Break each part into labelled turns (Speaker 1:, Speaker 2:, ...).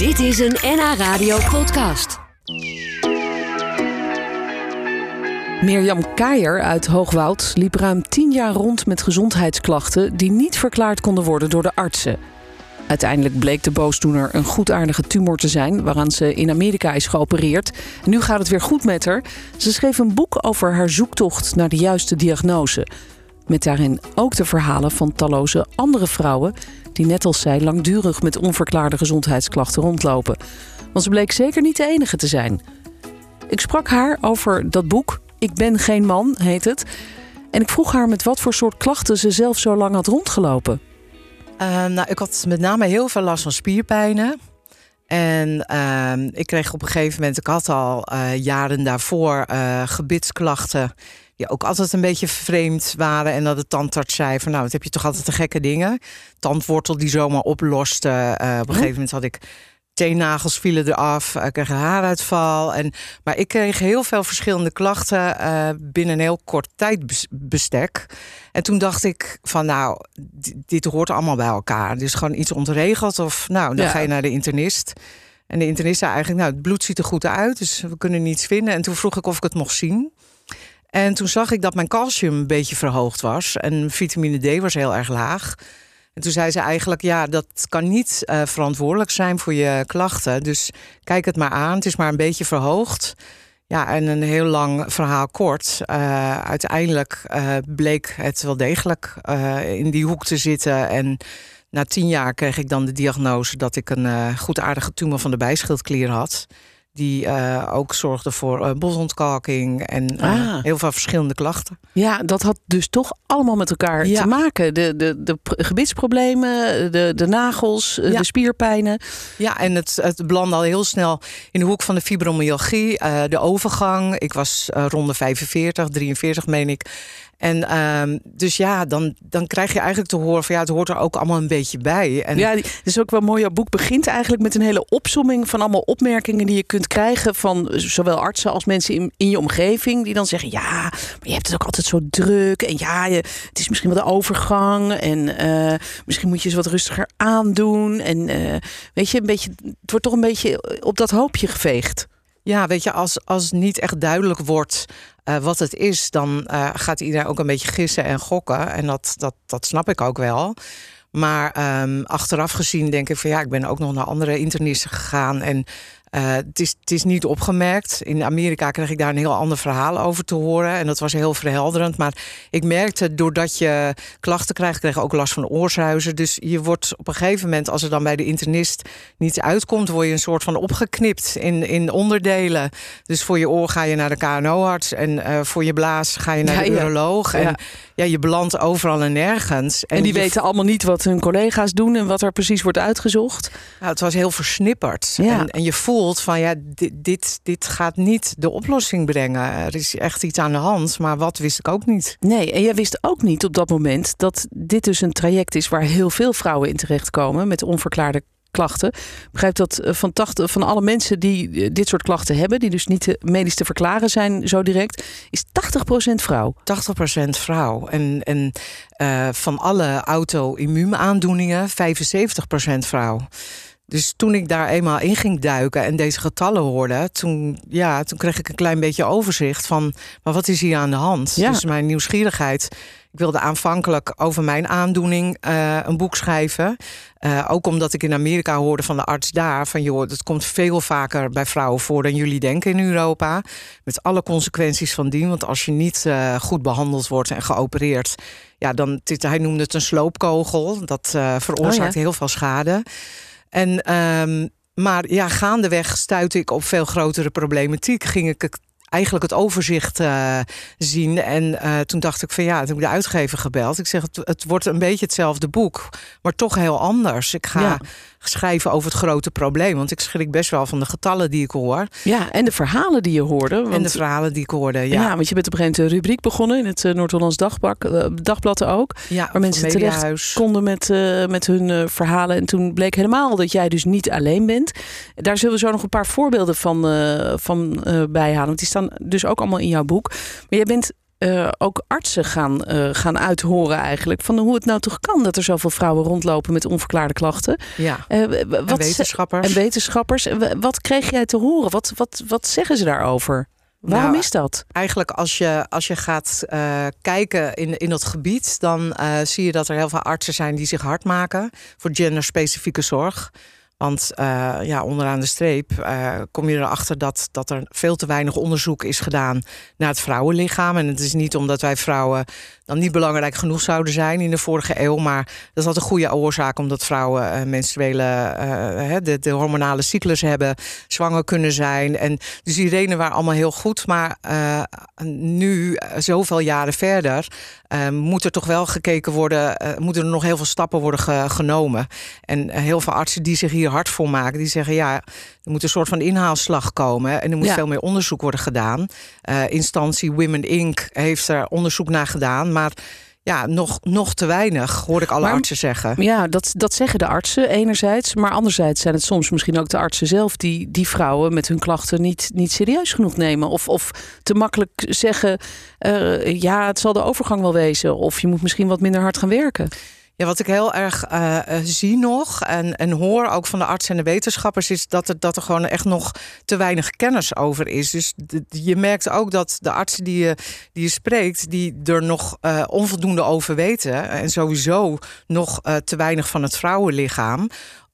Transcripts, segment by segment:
Speaker 1: Dit is een NH Radio podcast.
Speaker 2: Mirjam Keijer uit Hoogwoud liep ruim 10 jaar rond met gezondheidsklachten die niet verklaard konden worden door de artsen. Uiteindelijk bleek de boosdoener een goedaardige tumor te zijn, waaraan ze in Amerika is geopereerd. Nu gaat het weer goed met haar. Ze schreef een boek over haar zoektocht naar de juiste diagnose. Met daarin ook de verhalen van talloze andere vrouwen die net als zij langdurig met onverklaarde gezondheidsklachten rondlopen. Want ze bleek zeker niet de enige te zijn. Ik sprak haar over dat boek. Ik ben geen man, heet het. En ik vroeg haar met wat voor soort klachten ze zelf zo lang had rondgelopen.
Speaker 3: Uh, nou, ik had met name heel veel last van spierpijnen. En uh, ik kreeg op een gegeven moment, ik had al uh, jaren daarvoor uh, gebitsklachten. Die ook altijd een beetje vreemd waren. En dat de tandarts zei van nou, wat heb je toch altijd de gekke dingen. Tandwortel die zomaar oploste. op een gegeven moment had ik teennagels vielen eraf, ik kreeg een haaruitval. En, maar ik kreeg heel veel verschillende klachten uh, binnen een heel kort tijdbestek. En toen dacht ik van nou, dit hoort allemaal bij elkaar. Dus gewoon iets ontregeld of nou, dan ja. ga je naar de internist. En de internist zei eigenlijk, nou, het bloed ziet er goed uit, dus we kunnen niets vinden. En toen vroeg ik of ik het mocht zien. En toen zag ik dat mijn calcium een beetje verhoogd was. En vitamine D was heel erg laag. En toen zei ze eigenlijk, ja, dat kan niet uh, verantwoordelijk zijn voor je klachten. Dus kijk het maar aan, het is maar een beetje verhoogd. Ja, en een heel lang verhaal kort. Uh, uiteindelijk uh, bleek het wel degelijk in die hoek te zitten. En na tien jaar kreeg ik dan de diagnose dat ik een goedaardige tumor van de bijschildklier had. Die uh, ook zorgde voor uh, bosontkalking en uh, ah. heel veel verschillende klachten.
Speaker 2: Ja, dat had dus toch allemaal met elkaar ja. te maken. De, de, de gebitsproblemen, de, de nagels, ja. de spierpijnen.
Speaker 3: Ja, en het, het belandde al heel snel in de hoek van de fibromyalgie. de overgang. Ik was rond de 45, 43 meen ik. En um, dus ja, dan, dan krijg je eigenlijk te horen van ja, het hoort er ook allemaal een beetje bij. En
Speaker 2: ja, het is ook wel mooi. Jouw boek begint eigenlijk met een hele opsomming van allemaal opmerkingen die je kunt krijgen van zowel artsen als mensen in, in je omgeving. Die dan zeggen: Ja, maar je hebt het ook altijd zo druk. En ja, je, het is misschien wel de overgang. En uh, misschien moet je eens wat rustiger aandoen. En uh, weet je, een beetje, het wordt toch een beetje op dat hoopje geveegd.
Speaker 3: Ja, weet je, als, als niet echt duidelijk wordt uh, wat het is, dan uh, gaat iedereen ook een beetje gissen en gokken. En dat, dat, dat snap ik ook wel. Maar um, achteraf gezien denk ik van ja, ik ben ook nog naar andere internisten gegaan. En het, is, het is niet opgemerkt. In Amerika kreeg ik daar een heel ander verhaal over te horen. En dat was heel verhelderend. Maar ik merkte, doordat je klachten krijgt, kreeg ik ook last van oorzuizen. Dus je wordt op een gegeven moment, als er dan bij de internist niets uitkomt, word je een soort van opgeknipt in, in onderdelen. Dus voor je oor ga je naar de KNO-arts. En uh, voor je blaas ga je naar ja, de ja. uroloog. En ja, je belandt overal en nergens.
Speaker 2: En, en die weten allemaal niet wat hun collega's doen en wat er precies wordt uitgezocht.
Speaker 3: Nou, het was heel versnipperd. En, en je voelt van ja, dit, dit, dit gaat niet de oplossing brengen. Er is echt iets aan de hand, maar wat wist ik ook niet.
Speaker 2: Nee, en jij wist ook niet op dat moment dat dit dus een traject is waar heel veel vrouwen in terechtkomen met onverklaarde klachten. Ik begrijp dat eh, van, 80, van alle mensen die eh, dit soort klachten hebben, die dus niet medisch te verklaren zijn zo direct, is 80% vrouw.
Speaker 3: 80% vrouw. En, en uh, van alle auto-immuunaandoeningen 75% vrouw. Dus toen ik daar eenmaal in ging duiken en deze getallen hoorde, toen, ja, toen kreeg ik een klein beetje overzicht van, maar wat is hier aan de hand? Ja. Dus mijn nieuwsgierigheid. Ik wilde aanvankelijk over mijn aandoening uh, een boek schrijven. Uh, ook omdat ik in Amerika hoorde van de arts daar van joh, dat komt veel vaker bij vrouwen voor dan jullie denken in Europa. Met alle consequenties van dien. Want als je niet uh, goed behandeld wordt en geopereerd, ja, dan hij noemde het een sloopkogel. Dat veroorzaakt oh ja. heel veel schade. En, um, maar ja, gaandeweg stuitte ik op veel grotere problematiek. Ging ik eigenlijk het overzicht uh, zien. En uh, toen dacht ik van ja, toen heb ik de uitgever gebeld. Ik zeg, het, wordt een beetje hetzelfde boek, maar toch heel anders. Ik ga. Schrijven over het grote probleem, want ik schrik best wel van de getallen die ik hoor.
Speaker 2: Ja, en de verhalen die je hoorde.
Speaker 3: Want, en de verhalen die ik hoorde, ja.
Speaker 2: ja want je bent op een gegeven moment een rubriek begonnen in het uh, Noord-Hollands Dagblad, uh, Dagblad ook.
Speaker 3: Ja,
Speaker 2: waar mensen terecht konden met, uh, met hun verhalen. En toen bleek helemaal dat jij dus niet alleen bent. Daar zullen we zo nog een paar voorbeelden van, van bijhalen. Want die staan dus ook allemaal in jouw boek. Maar jij bent uh, ook artsen gaan, uh, gaan uithoren eigenlijk. Van hoe het nou toch kan dat er zoveel vrouwen rondlopen met onverklaarde klachten.
Speaker 3: Ja, uh, wat en wetenschappers.
Speaker 2: En wetenschappers. Wat kreeg jij te horen? Wat, wat, wat zeggen ze daarover? Waarom
Speaker 3: nou,
Speaker 2: is dat?
Speaker 3: Eigenlijk als je, als je gaat uh, kijken in, in dat gebied... dan uh, zie je dat er heel veel artsen zijn die zich hard maken... voor genderspecifieke zorg. Want uh, ja, onderaan de streep uh, kom je erachter dat, dat er veel te weinig onderzoek is gedaan naar het vrouwenlichaam. En het is niet omdat wij vrouwen dan niet belangrijk genoeg zouden zijn in de vorige eeuw. Maar dat had een goede oorzaak omdat vrouwen uh, menstruele, de, de, hormonale cyclus hebben, zwanger kunnen zijn. En dus die redenen waren allemaal heel goed. Maar nu, zoveel jaren verder, moet er toch wel gekeken worden, moeten er nog heel veel stappen worden ge genomen. En heel veel artsen die zich hier hard voor maken. Die zeggen ja, er moet een soort van inhaalslag komen. En er moet ja. veel meer onderzoek worden gedaan. Instantie Women Inc. heeft er onderzoek naar gedaan. Maar ja, nog, nog te weinig, hoor ik alle
Speaker 2: maar,
Speaker 3: artsen zeggen.
Speaker 2: Ja, dat, dat zeggen de artsen enerzijds. Maar anderzijds zijn het soms misschien ook de artsen zelf... die die vrouwen met hun klachten niet, niet serieus genoeg nemen. Of, of te makkelijk zeggen, uh, ja, het zal de overgang wel wezen. Of je moet misschien wat minder hard gaan werken.
Speaker 3: Ja, wat ik heel erg uh, zie nog en, en hoor ook van de artsen en de wetenschappers... is dat er, dat er gewoon echt nog te weinig kennis over is. Dus de, je merkt ook dat de artsen die je, die je spreekt... die er nog uh, onvoldoende over weten... en sowieso nog uh, te weinig van het vrouwenlichaam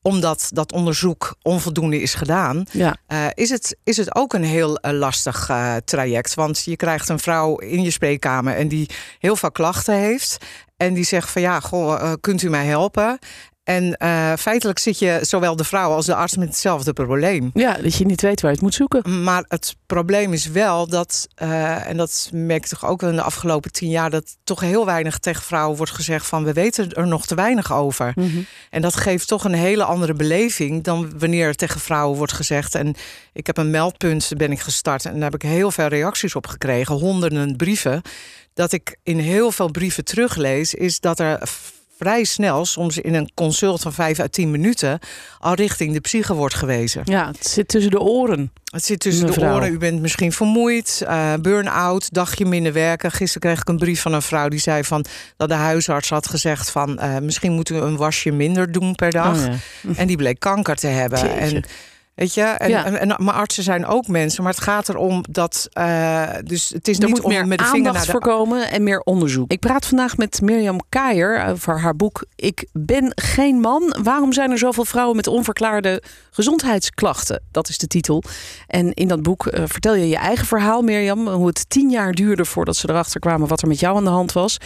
Speaker 3: omdat dat onderzoek onvoldoende is gedaan,
Speaker 2: ja.
Speaker 3: uh, is, het, is het ook een heel uh, lastig uh, traject. Want je krijgt een vrouw in je spreekkamer en die heel veel klachten heeft. En die zegt van ja, goh, kunt u mij helpen? En uh, feitelijk zit je zowel de vrouw als de arts met hetzelfde probleem.
Speaker 2: Ja, dat je niet weet waar je het moet zoeken.
Speaker 3: Maar het probleem is wel dat, uh, en dat merk ik toch ook in de afgelopen tien jaar, dat toch heel weinig tegen vrouwen wordt gezegd van we weten er nog te weinig over. Mm -hmm. En dat geeft toch een hele andere beleving dan wanneer er tegen vrouwen wordt gezegd. En ik heb een meldpunt, ben ik gestart en daar heb ik heel veel reacties op gekregen, honderden brieven. Dat ik in heel veel brieven teruglees, is dat er vrij snel, soms in een consult van vijf à tien minuten, al richting de psyche wordt gewezen.
Speaker 2: Ja, het zit tussen de oren.
Speaker 3: Het zit tussen mevrouw. de oren. U bent misschien vermoeid, uh, burn-out, dagje minder werken. Gisteren kreeg ik een brief van een vrouw die zei van dat de huisarts had gezegd van uh, misschien moet u een wasje minder doen per dag. Oh ja. En die bleek kanker te hebben.
Speaker 2: Jeetje.
Speaker 3: En Weet je, en,
Speaker 2: Ja.
Speaker 3: en, en, maar artsen zijn ook mensen. Maar het gaat erom dat. eh, dus het is
Speaker 2: Er
Speaker 3: niet
Speaker 2: moet
Speaker 3: om
Speaker 2: meer
Speaker 3: met de vinger
Speaker 2: aandacht
Speaker 3: naar de.
Speaker 2: voorkomen en meer onderzoek. Ik praat vandaag met Mirjam Kaier over haar boek Ik ben geen man. Waarom zijn er zoveel vrouwen met onverklaarde gezondheidsklachten? Dat is de titel. En in dat boek eh, vertel je je eigen verhaal, Mirjam. Hoe het tien jaar duurde voordat ze erachter kwamen wat er met jou aan de hand was.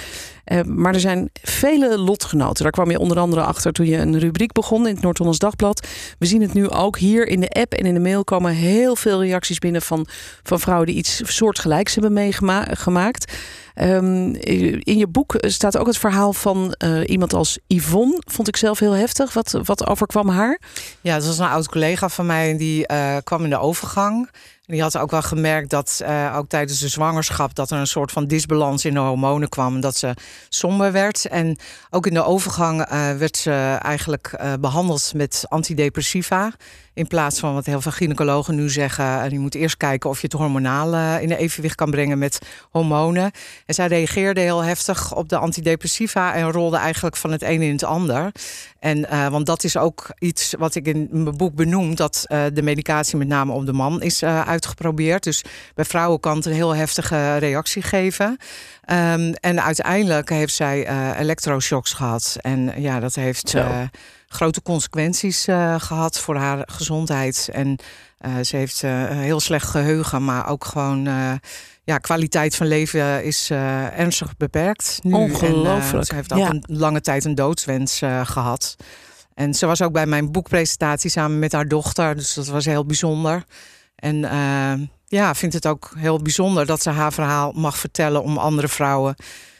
Speaker 2: Eh, maar er zijn vele lotgenoten. Daar kwam je onder andere achter toen je een rubriek begon in het Noord-Hollands Dagblad. We zien het nu ook hier in de app en in de mail komen heel veel reacties binnen van, van vrouwen die iets soortgelijks hebben meegemaakt. Ehm, in je boek staat ook het verhaal van eh, iemand als Yvonne. Vond ik zelf heel heftig. Wat, wat overkwam haar?
Speaker 3: Ja, dat was een oud collega van mij die eh, kwam in de overgang. Die had ook wel gemerkt dat eh, ook tijdens de zwangerschap... dat er een soort van disbalans in de hormonen kwam. Dat ze somber werd. En ook in de overgang werd ze eigenlijk eh, behandeld met antidepressiva. In plaats van wat heel veel gynaecologen nu zeggen... en je moet eerst kijken of je het hormonaal in evenwicht kan brengen met hormonen. En zij reageerde heel heftig op de antidepressiva... en rolde eigenlijk van het een in het ander. En, eh, want dat is ook iets wat ik in mijn boek benoem... dat eh, de medicatie met name op de man is eh, uitgeprobeerd. Dus bij vrouwen kan het een heel heftige reactie geven. Ehm, en uiteindelijk heeft zij eh, elektroshocks gehad. En ja, dat heeft eh, grote consequenties eh, gehad voor haar gezondheid. En eh, ze heeft eh, heel slecht geheugen, maar ook gewoon... eh, ja, kwaliteit van leven is eh, ernstig beperkt nu. En, eh,
Speaker 2: Ongelooflijk,
Speaker 3: ze heeft
Speaker 2: ja.
Speaker 3: een lange tijd een doodswens eh, gehad. En ze was ook bij mijn boekpresentatie samen met haar dochter. Dus dat was heel bijzonder. En eh, ja, vindt het ook heel bijzonder dat ze haar verhaal mag vertellen om andere vrouwen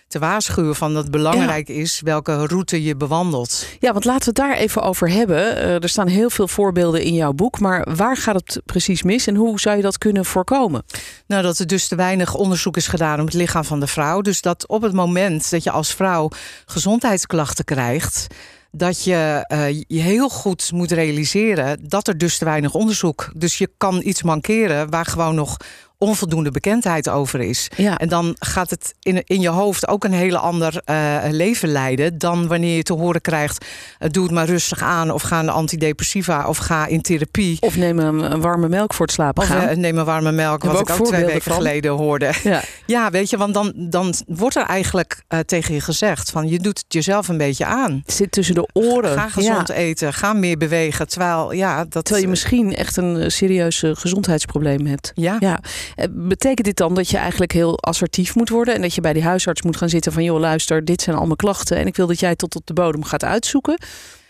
Speaker 3: te waarschuwen van dat het belangrijk is welke route je bewandelt.
Speaker 2: Ja, want laten we het daar even over hebben. Eh, er staan heel veel voorbeelden in jouw boek. Maar waar gaat het precies mis en hoe zou je dat kunnen voorkomen?
Speaker 3: Nou, dat er dus te weinig onderzoek is gedaan op het lichaam van de vrouw. Dus dat op het moment dat je als vrouw gezondheidsklachten krijgt, dat je eh, je heel goed moet realiseren dat er dus te weinig onderzoek. Dus je kan iets mankeren waar gewoon nog onvoldoende bekendheid over is.
Speaker 2: Ja.
Speaker 3: En dan gaat het in, in je hoofd ook een hele ander uh, leven leiden dan wanneer je te horen krijgt: uh, doe het maar rustig aan, of ga naar antidepressiva, of ga in therapie.
Speaker 2: Of neem een, een warme melk voor het slapen
Speaker 3: of,
Speaker 2: gaan.
Speaker 3: Uh, neem een warme melk, wat ik ook twee weken van. geleden hoorde.
Speaker 2: Ja.
Speaker 3: ja, weet je, want dan, dan wordt er eigenlijk tegen je gezegd: van je doet het jezelf een beetje aan.
Speaker 2: Zit tussen de oren.
Speaker 3: Ga gezond
Speaker 2: ja.
Speaker 3: eten, ga meer bewegen. Terwijl, ja, dat,
Speaker 2: terwijl je misschien echt een serieus gezondheidsprobleem hebt.
Speaker 3: Ja.
Speaker 2: Ja. Betekent dit dan dat je eigenlijk heel assertief moet worden en dat je bij die huisarts moet gaan zitten van joh, luister, dit zijn al mijn klachten en ik wil dat jij tot op de bodem gaat uitzoeken?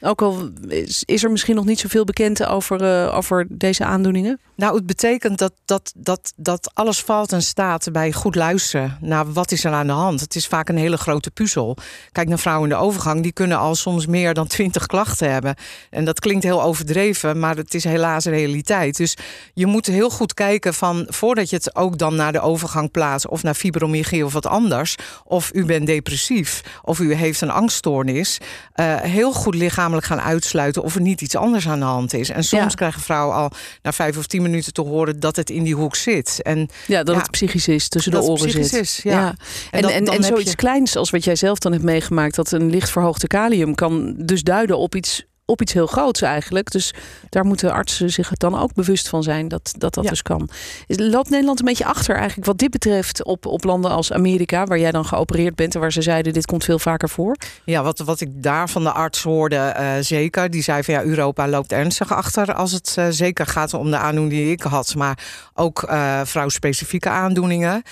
Speaker 2: Ook al is, is er misschien nog niet zoveel bekend over, uh, over deze aandoeningen?
Speaker 3: Nou, het betekent dat, dat, dat, dat alles valt en staat bij goed luisteren naar wat is er aan de hand. Het is vaak een hele grote puzzel. Kijk naar vrouwen in de overgang, die kunnen al soms meer dan twintig klachten hebben. En dat klinkt heel overdreven, maar het is helaas realiteit. Dus je moet heel goed kijken van voordat je het ook dan naar de overgang plaatst of naar fibromyalgie of wat anders. Of u bent depressief of u heeft een angststoornis. Uh, heel goed lichaam gaan uitsluiten of er niet iets anders aan de hand is. En soms ja. krijgen vrouwen al na vijf of tien minuten te horen dat het in die hoek zit. En,
Speaker 2: ja, dat ja, het psychisch is, tussen de oren zit.
Speaker 3: Is, ja.
Speaker 2: ja. En, en, en, en zoiets je... kleins als wat jij zelf dan hebt meegemaakt, dat een licht verhoogde kalium kan dus duiden op iets op iets heel groots eigenlijk. Dus daar moeten artsen zich dan ook bewust van zijn dat dat, dat
Speaker 3: Ja.
Speaker 2: dus kan. Is, loopt Nederland een beetje achter eigenlijk wat dit betreft op, op landen als Amerika, waar jij dan geopereerd bent en waar ze zeiden dit komt veel vaker voor?
Speaker 3: Ja, wat, wat ik daar van de arts hoorde, eh, zeker. Die zei van ja, Europa loopt ernstig achter als het eh, zeker gaat om de aandoening die ik had. Maar ook eh vrouwspecifieke aandoeningen.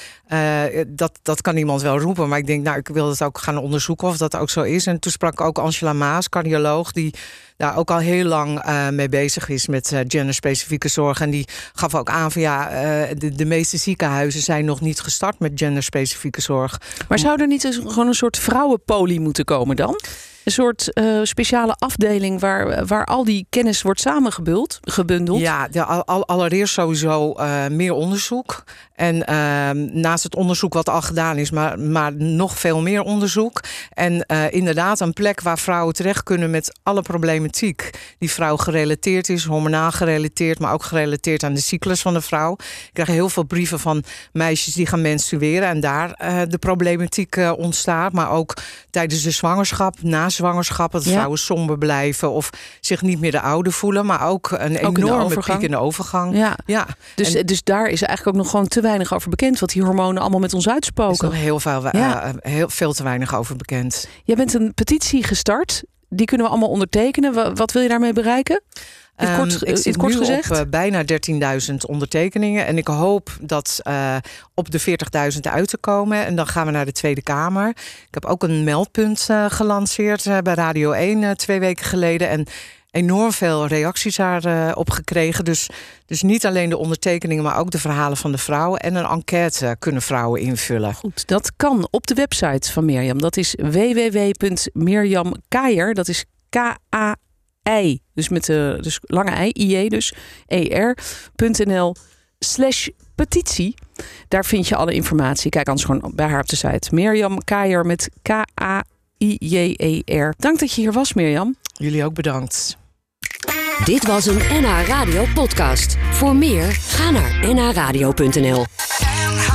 Speaker 3: Dat, dat kan iemand wel roepen. Maar ik denk, nou, ik wil het ook gaan onderzoeken of dat ook zo is. En toen sprak ook Angela Maas, cardioloog, die daar ook al heel lang uh, mee bezig is met uh, genderspecifieke zorg. En die gaf ook aan van ja, uh, de, de, meeste ziekenhuizen zijn nog niet gestart met genderspecifieke zorg.
Speaker 2: Maar zou er niet eens gewoon een soort vrouwenpolie moeten komen dan? Een soort uh, speciale afdeling waar, waar al die kennis wordt samengebundeld? Gebundeld?
Speaker 3: Ja, de, al, allereerst sowieso uh, meer onderzoek. En uh, naast het onderzoek wat al gedaan is, maar, maar nog veel meer onderzoek. En uh, inderdaad een plek waar vrouwen terecht kunnen met alle problematiek die vrouw gerelateerd is, hormonaal gerelateerd, maar ook gerelateerd aan de cyclus van de vrouw. Ik krijg heel veel brieven van meisjes die gaan menstrueren en daar de problematiek ontstaat. Maar ook tijdens de zwangerschap, na zwangerschap, dat ja. vrouwen somber blijven of zich niet meer de oude voelen, maar ook een
Speaker 2: ook
Speaker 3: enorme piek in de overgang.
Speaker 2: Ja.
Speaker 3: ja.
Speaker 2: Dus, en, dus daar is eigenlijk ook nog gewoon te weinig over bekend wat die hormonen allemaal met ons uitspoken.
Speaker 3: Er is nog heel veel, ja. uh, heel veel te weinig over bekend.
Speaker 2: Jij bent een petitie gestart. Die kunnen we allemaal ondertekenen. Wat wil je daarmee bereiken?
Speaker 3: Um, kort, ik zit kort nu gezegd? op uh, bijna 13.000 ondertekeningen. En ik hoop dat uh, op de 40.000 uit te komen. En dan gaan we naar de Tweede Kamer. Ik heb ook een meldpunt uh, gelanceerd bij Radio 1 twee weken geleden. En enorm veel reacties daarop gekregen. Dus, dus niet alleen de ondertekeningen, maar ook de verhalen van de vrouwen. En een enquête kunnen vrouwen invullen.
Speaker 2: Goed, dat kan op de website van Mirjam. Dat is www.mirjamkaier. Dat is K-A Dus met de dus lange I, IE dus, er.nl slash petitie. Daar vind je alle informatie. Kijk anders gewoon bij haar op de site. Mirjam Kaier met K-A-I-J-E-R. Dank dat je hier was, Mirjam.
Speaker 3: Jullie ook bedankt.
Speaker 1: Dit was een NH Radio podcast. Voor meer, ga naar nhradio.nl
Speaker 4: NH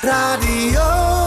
Speaker 4: Radio